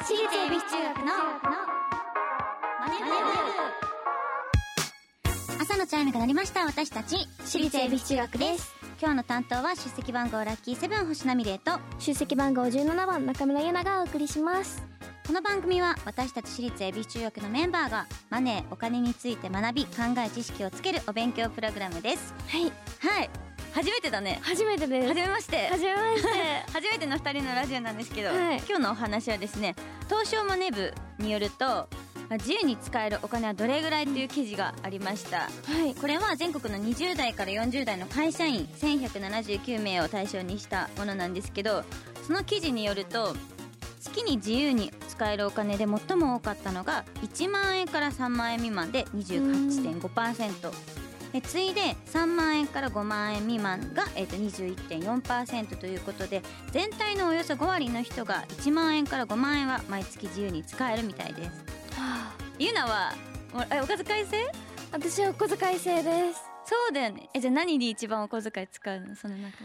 私立恵比寿中学のマネブ朝のチャイムが鳴りました私たち私立恵比寿中学です。今日の担当は出席番号ラッキーセブン星並玲と出席番号17番中村優奈がお送りします。この番組は私たち私立恵比寿中学のメンバーがマネーお金について学び考え知識をつけるお勉強プログラムです。はい。はい初めてだね。初めてです。初めまして。初めまして。初めての二人のラジオなんですけど、はい。今日のお話はですね東証マネ部によると自由に使えるお金はどれぐらいという記事がありました。はい。これは全国の20代から40代の会社員1179名を対象にしたものなんですけどその記事によると月に自由に使えるお金で最も多かったのが1万円から3万円未満で28.5%で次いで3万円から5万円未満が、えー、と21.4%ということで全体のおよそ5割の人が1万円から5万円は毎月自由に使えるみたいです。はあゆうなはおえお小遣い制？私はお小遣い制です。そうだよね。えじゃあ何に一番お小遣い使うの？その中。で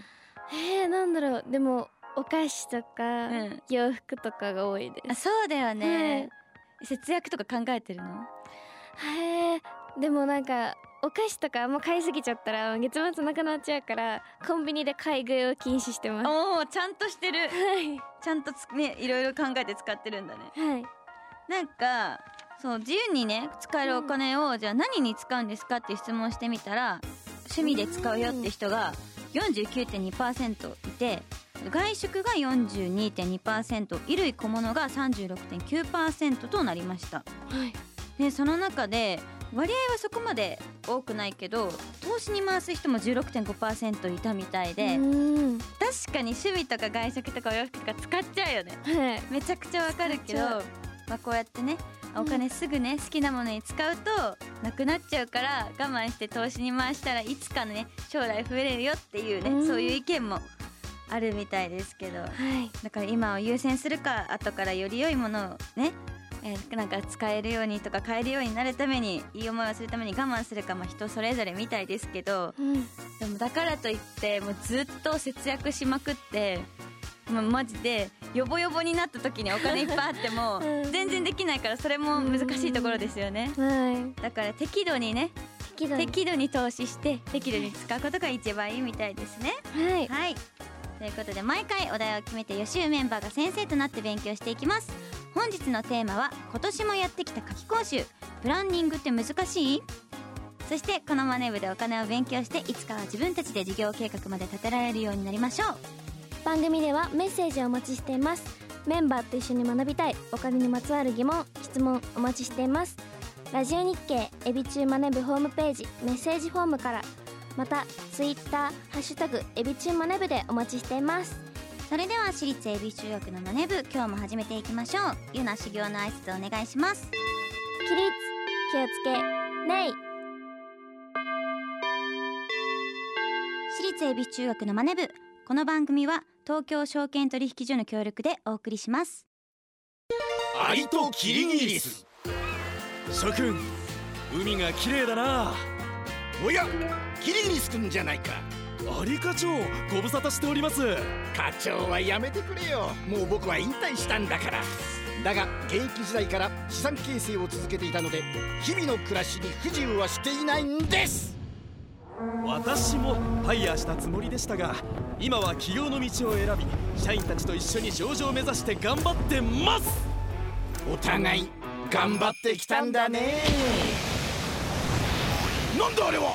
えー、なんだろう。でもお菓子とか、うん。洋服とかが多いです。あそうだよね、節約とか考えてるの？へえでもなんかお菓子とかあんま買いすぎちゃったら月末なくなっちゃうからコンビニで買い食いを禁止してます。おおちゃんとしてる。はい。ちゃんとつねいろいろ考えて使ってるんだね。はい。なんかそう自由にね使えるお金を、じゃあ何に使うんですかって質問してみたら趣味で使うよって人が49.2%いて外食が42.2%衣類小物が36.9%となりました。はい。でその中で割合はそこまで多くないけど投資に回す人も16.5%いたみたいで、うん。確かに趣味とか外食とかお洋服とか使っちゃうよね。はい。めちゃくちゃわかるけどまあこうやってねお金すぐね好きなものに使うとなくなっちゃうから我慢して投資に回したらいつかね将来増えれるよっていうね、うん。そういう意見もあるみたいですけど。はい。だから今を優先するか後からより良いものをねえーなんか使えるようにとか買えるようになるためにいい思いをするために我慢するかまあ人それぞれみたいですけどうん。でもだからといってもうずっと節約しまくってもうマジでヨボヨボになった時にお金いっぱいあっても うん。全然できないからそれも難しいところですよね。はい。だから適度にね適度に。適度に投資して適度に使うことが一番いいみたいですね。はい。はいということで毎回お題を決めて予習メンバーが先生となって勉強していきます。本日のテーマは今年もやってきた夏期講習。プランニングって難しい？そしてこのマネ部でお金を勉強していつかは自分たちで事業計画まで立てられるようになりましょう。番組ではメッセージをお待ちしています。メンバーと一緒に学びたいお金にまつわる疑問質問お待ちしています。ラジオ日経エビチューマネブホームページメッセージフォームからまたツイッターハッシュタグエビチューマネブでお待ちしています。それでは私立恵比寿中学のマネ部今日も始めていきましょう。ゆな修行の挨拶お願いします。起立気をつけ礼私立恵比寿中学のマネ部この番組は東京証券取引所の協力でお送りします。アリとキリギリス。諸君海が綺麗だな。おや。キリギリスくんじゃないか。アリ課長ご無沙汰しております。課長はやめてくれよ。もう僕は引退したんだから。だが現役時代から資産形成を続けていたので日々の暮らしに不自由はしていないんです。私もファイヤーしたつもりでしたが今は起業の道を選び社員たちと一緒に上場を目指して頑張ってます。お互い頑張ってきたんだね。なんだあれは？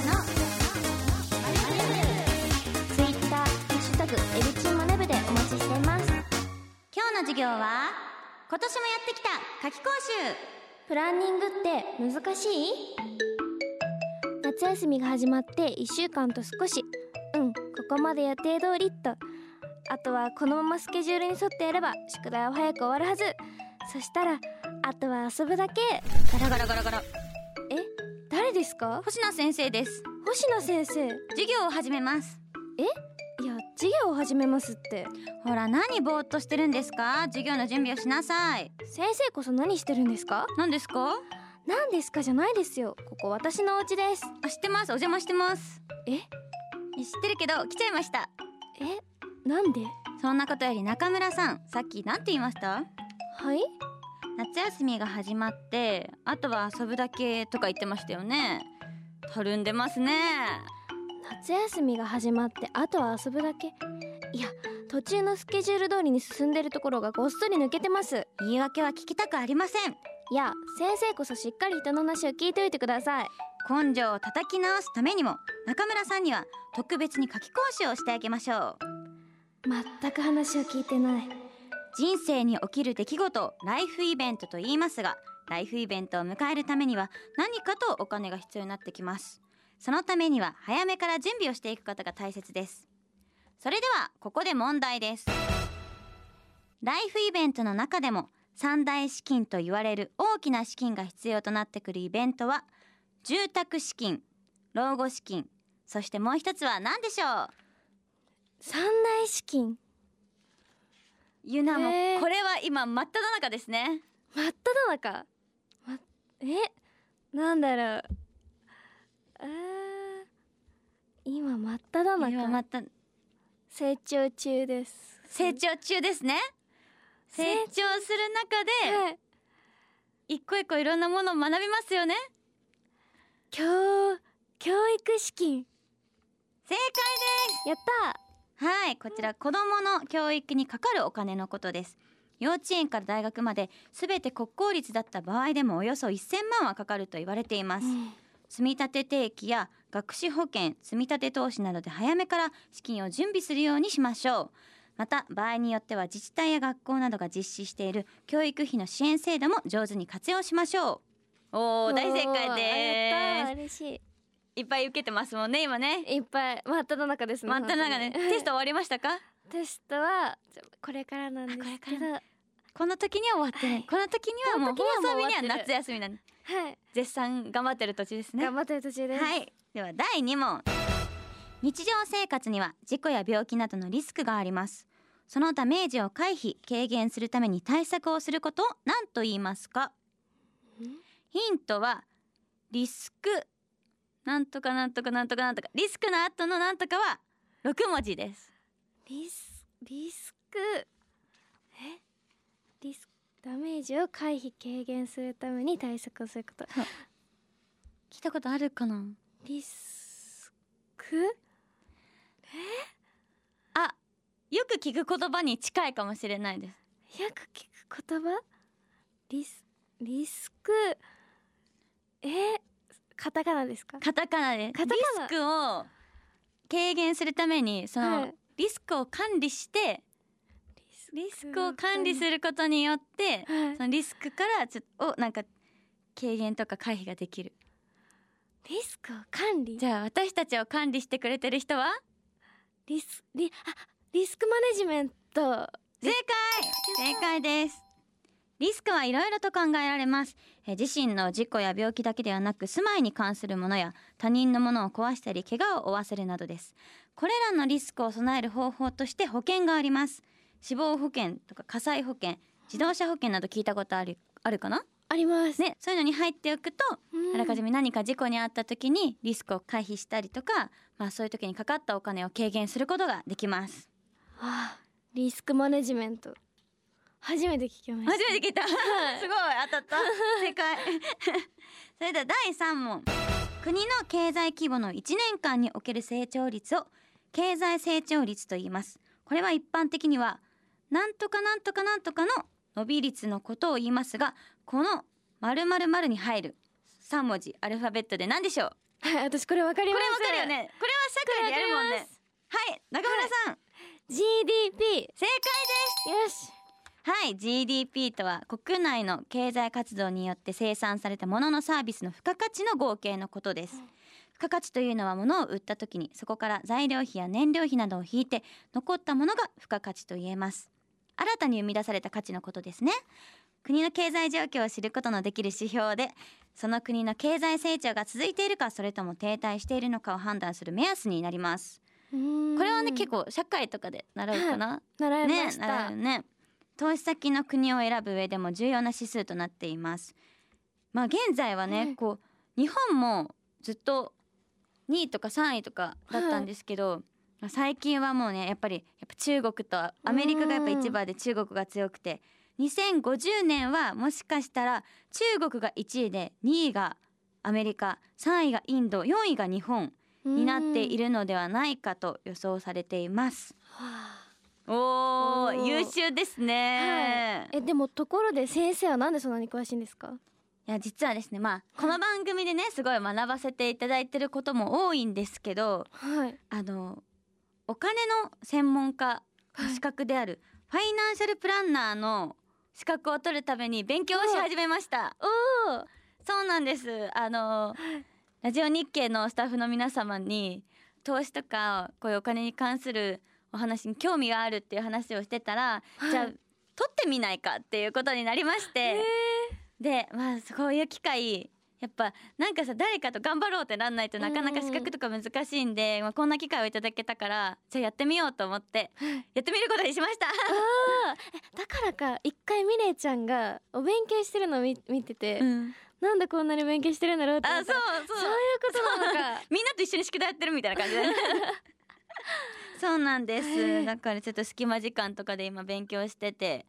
授業は今年もやってきた夏期講習。プランニングって難しい？夏休みが始まって1週間と少し。うんここまで予定通りっと。あとはこのままスケジュールに沿ってやれば宿題は早く終わるはず。そしたらあとは遊ぶだけ。ガラガラガラガラ。え誰ですか？星名先生です。星名先生。授業を始めます。いや授業を始めますって。ほら何ぼーっとしてるんですか？授業の準備をしなさい。先生こそ何してるんですか？何ですか？何ですかじゃないですよ。ここ私のお家です。あ知ってます。お邪魔してます。え？知ってるけど来ちゃいました。え？なんで？そんなことより中村さんさっき何て言いました？はい？夏休みが始まってあとは遊ぶだけとか言ってましたよね。たるんでますね夏休みが始まってあとは遊ぶだけ。いや途中のスケジュール通りに進んでるところがごっそり抜けてます。言い訳は聞きたくありません。いや先生こそしっかり人の話を聞いておいてください。根性を叩き直すためにも中村さんには特別に夏期講習をしてあげましょう。全く話を聞いてない。人生に起きる出来事をライフイベントと言いますがライフイベントを迎えるためには何かとお金が必要になってきますそのためには早めから準備をしていくことが大切です。それではここで問題です。ライフイベントの中でも三大資金と言われる大きな資金が必要となってくるイベントは住宅資金老後資金そしてもう一つは何でしょう？三大資金？ゆなもこれは今真っ只中ですね。真っ只中、ま、え？なんだろう今真っ只今中また。成長中です。成長中ですね。成長する中ではい。一個一個いろんなものを学びますよね。教教育資金。正やった解はいこちら子どもの教育にかかるお金のことです。幼稚園から大学まで全て国公立だった場合でもおよそ1000万はかかると言われています積立定期や学資保険積立投資などで早めから資金を準備するようにしましょう。また場合によっては自治体や学校などが実施している教育費の支援制度も上手に活用しましょう。おー大正解で嬉しすいっぱい受けてますもんね今ねいいっぱい真っ只中で。すね真っ只中ねテスト終わりましたか？テストはこれからなんですけど。あこれから。この時には終わってない、はい。この時にはもう放送日には夏休みなんではい。絶賛頑張ってる途中ですね。頑張ってる途中です。はい。では第2問。日常生活には事故や病気などのリスクがあります。そのダメージを回避軽減するために対策をすることを何と言いますか？ヒントはリスク。なんとかなんとかなんとかなんとか。リスクの後のなんとかは6文字です。リスリスク？え？リスダメージを回避軽減するために対策をすること。聞いたことあるかな？リスク？あよく聞く言葉に近いかもしれないです。よく聞く言葉？リスリスク？え？カタカナですか？カタカナでカタカナ。リスクを軽減するためにその、はい。リスクを管理してリスクを管理することによってはい。そのリスクからちょっとおなんか軽減とか回避ができる。リスクを管理？じゃあ私たちを管理してくれてる人は？リスリあリスクマネジメント正解！正解です。リスクはいろいろと考えられます。えー自身の事故や病気だけではなく住まいに関するものや他人のものを壊したり怪我を負わせるなどです。これらのリスクを備える方法として保険があります死亡保険とか火災保険自動車保険など聞いたことあるあるかな？あります。ねそういうのに入っておくとうん。あらかじめ何か事故に遭った時にリスクを回避したりとか、まあ、そういう時にかかったお金を軽減することができます。あリスクマネジメント。初めて聞きました。初めて聞いた。すごい当たった。正解。それでは第3問。国の経済規模の1年間における成長率を経済成長率と言います。これは一般的にはなんとかなんとかなんとかの伸び率のことを言いますがこの〇〇〇に入る3文字アルファベットで何でしょう？はい私これわかりこます。れわかるよね。これは社会でやるもんね。はい中村さん、GDP 正解です。よし。はい GDP とは国内の経済活動によって生産されたもののサービスの付加価値の合計のことです。付付加価値というのは物を売った時にそこから材料費や燃料費などを引いて残ったものが付加価値と言えます新たに生み出された価値のことですね。国の経済状況を知ることのできる指標でその国の経済成長が続いているかそれとも停滞しているのかを判断する目安になります。ここれはね結構社会とかで習うかな、習いまね習した、うよね。投資先の国を選ぶ上でも重要な指数となっています。まあ現在はね、はい。こう日本もずっと2位とか3位とかだったんですけど、まあ最近はもうねやっぱりやっぱ中国とアメリカがやっぱ一番で中国が強くて2050年はもしかしたら中国が1位で2位がアメリカ3位がインド4位が日本になっているるのではないかと予想されています。おお優秀ですね。えでもところで先生はなんでそんなに詳しいんですか？いや実はですねまあこの番組でねすごい学ばせていただいてることも多いんですけどはい。あのお金の専門家の資格であるファイナンシャルプランナーの資格を取るために勉強をし始めました。おおそうなんです。あのラジオ日経のスタッフの皆様に投資とかこういうお金に関するお話に興味があるっていう話をしてたら、じゃあ取ってみないかっていうことになりまして、でまあそういう機会やっぱなんかさ誰かと頑張ろうってなんないとなかなか資格とか難しいんで、まあ、こんな機会をいただけたからじゃあやってみようと思ってやってみることにしました。だからか一回ミレイちゃんがお勉強してるのを見見てて、うん、なんでこんなに勉強してるんだろうって思あそうそう。そういうことなのか。みんなと一緒に宿題やってるみたいな感じで そうなんです。だからちょっと隙間時間とかで今勉強してて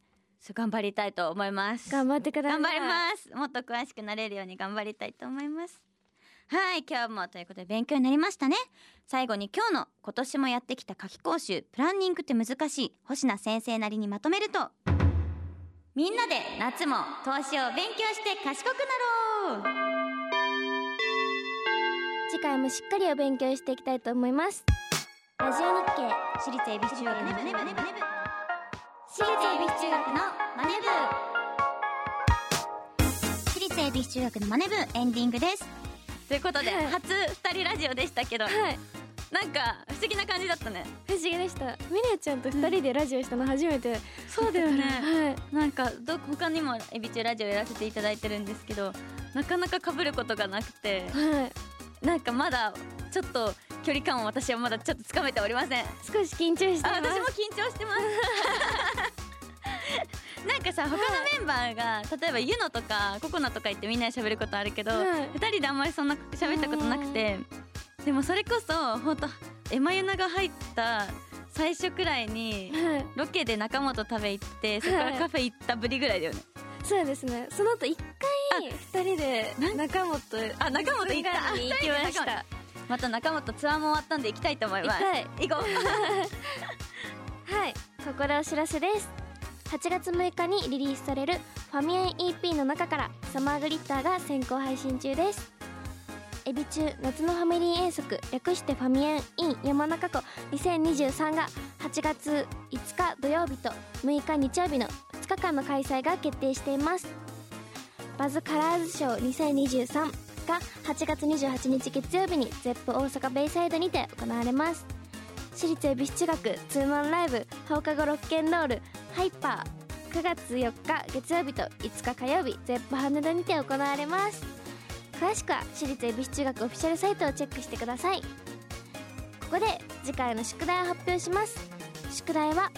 頑張りたいと思います。頑張ってください。頑張ります。もっと詳しくなれるように頑張りたいと思います。はい今日もということで勉強になりましたね。最後に今日の今年もやってきた夏期講習プランニングって難しい星名先生なりにまとめるとみんなで夏も投資を勉強して賢くなろう。次回もしっかりお勉強していきたいと思います。ラジオ日経私立恵比寿中学のマネ部私立恵比寿中学のマネ部私立恵比寿中学のマネ部エンディングですということで、はい初二人ラジオでしたけど、はいなんか不思議な感じだったね不思議でしたミレイちゃんと二人でラジオしたの初めて、そうだよねはいなんかど他にもエビ中ラジオやらせていただいてるんですけどなかなか被ることがなくてはいなんかまだちょっと距離感を私はまだちょっとつかめておりません。少し緊張してあます。私も緊張してます。なんかさ他のメンバーが例えばユノとかココナとか言ってみんなで喋ることあるけど、はい。二人であんまりそんな喋ったことなくてでもそれこそ本当エマユナが入った最初くらいにはい。ロケで中本食べ行ってそこからカフェ行ったぶりぐらいだよね、そうですね。その後一回二人で中本あ中本行った。に行きましたまた中本ツアーも終わったんで行きたいと思います。行こう。はい。ここでお知らせです。8月6日にリリースされるファミエン EP の中からサマーグリッターが先行配信中です。エビ中夏のファミリー遠足略してファミエン in 山中湖。2023が8月5日土曜日と6日日曜日の2日間の開催が決定しています。バズカラーズショー2023が8月28日月曜日に ZEP 大阪ベイサイドにて行われます。私立恵比寿中学ツーマンライブ放課後ロッケンロールハイパー9月4日月曜日と5日火曜日 ZEP 羽田にて行われます。詳しくは私立恵比寿中学オフィシャルサイトをチェックしてください。ここで次回の宿題を発表します。宿題は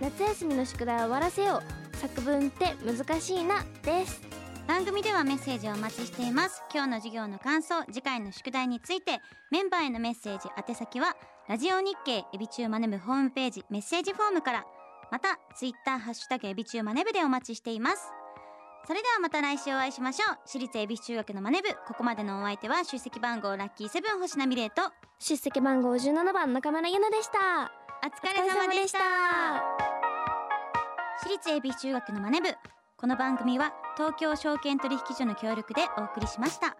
夏休みの宿題を終わらせよう。作文って難しいなです。番組ではメッセージをお待ちしています。今日の授業の感想次回の宿題についてメンバーへのメッセージ宛先はラジオ日経エビチューマネブホームページメッセージフォームからまたツイッターハッシュタグエビチューマネブでお待ちしています。それではまた来週お会いしましょう。私立恵比寿中学のマネ部ここまでのお相手は出席番号ラッキーセブン星名美玲と出席番号17番中村ゆなでした。お疲れ様でした。私立恵比寿中学のマネ部この番組は東京証券取引所の協力でお送りしました。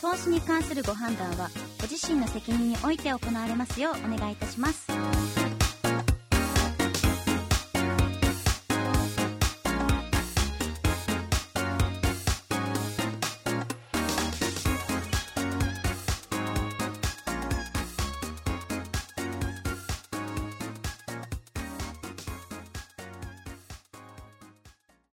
投資に関するご判断はご自身の責任において行われますようお願いいたします。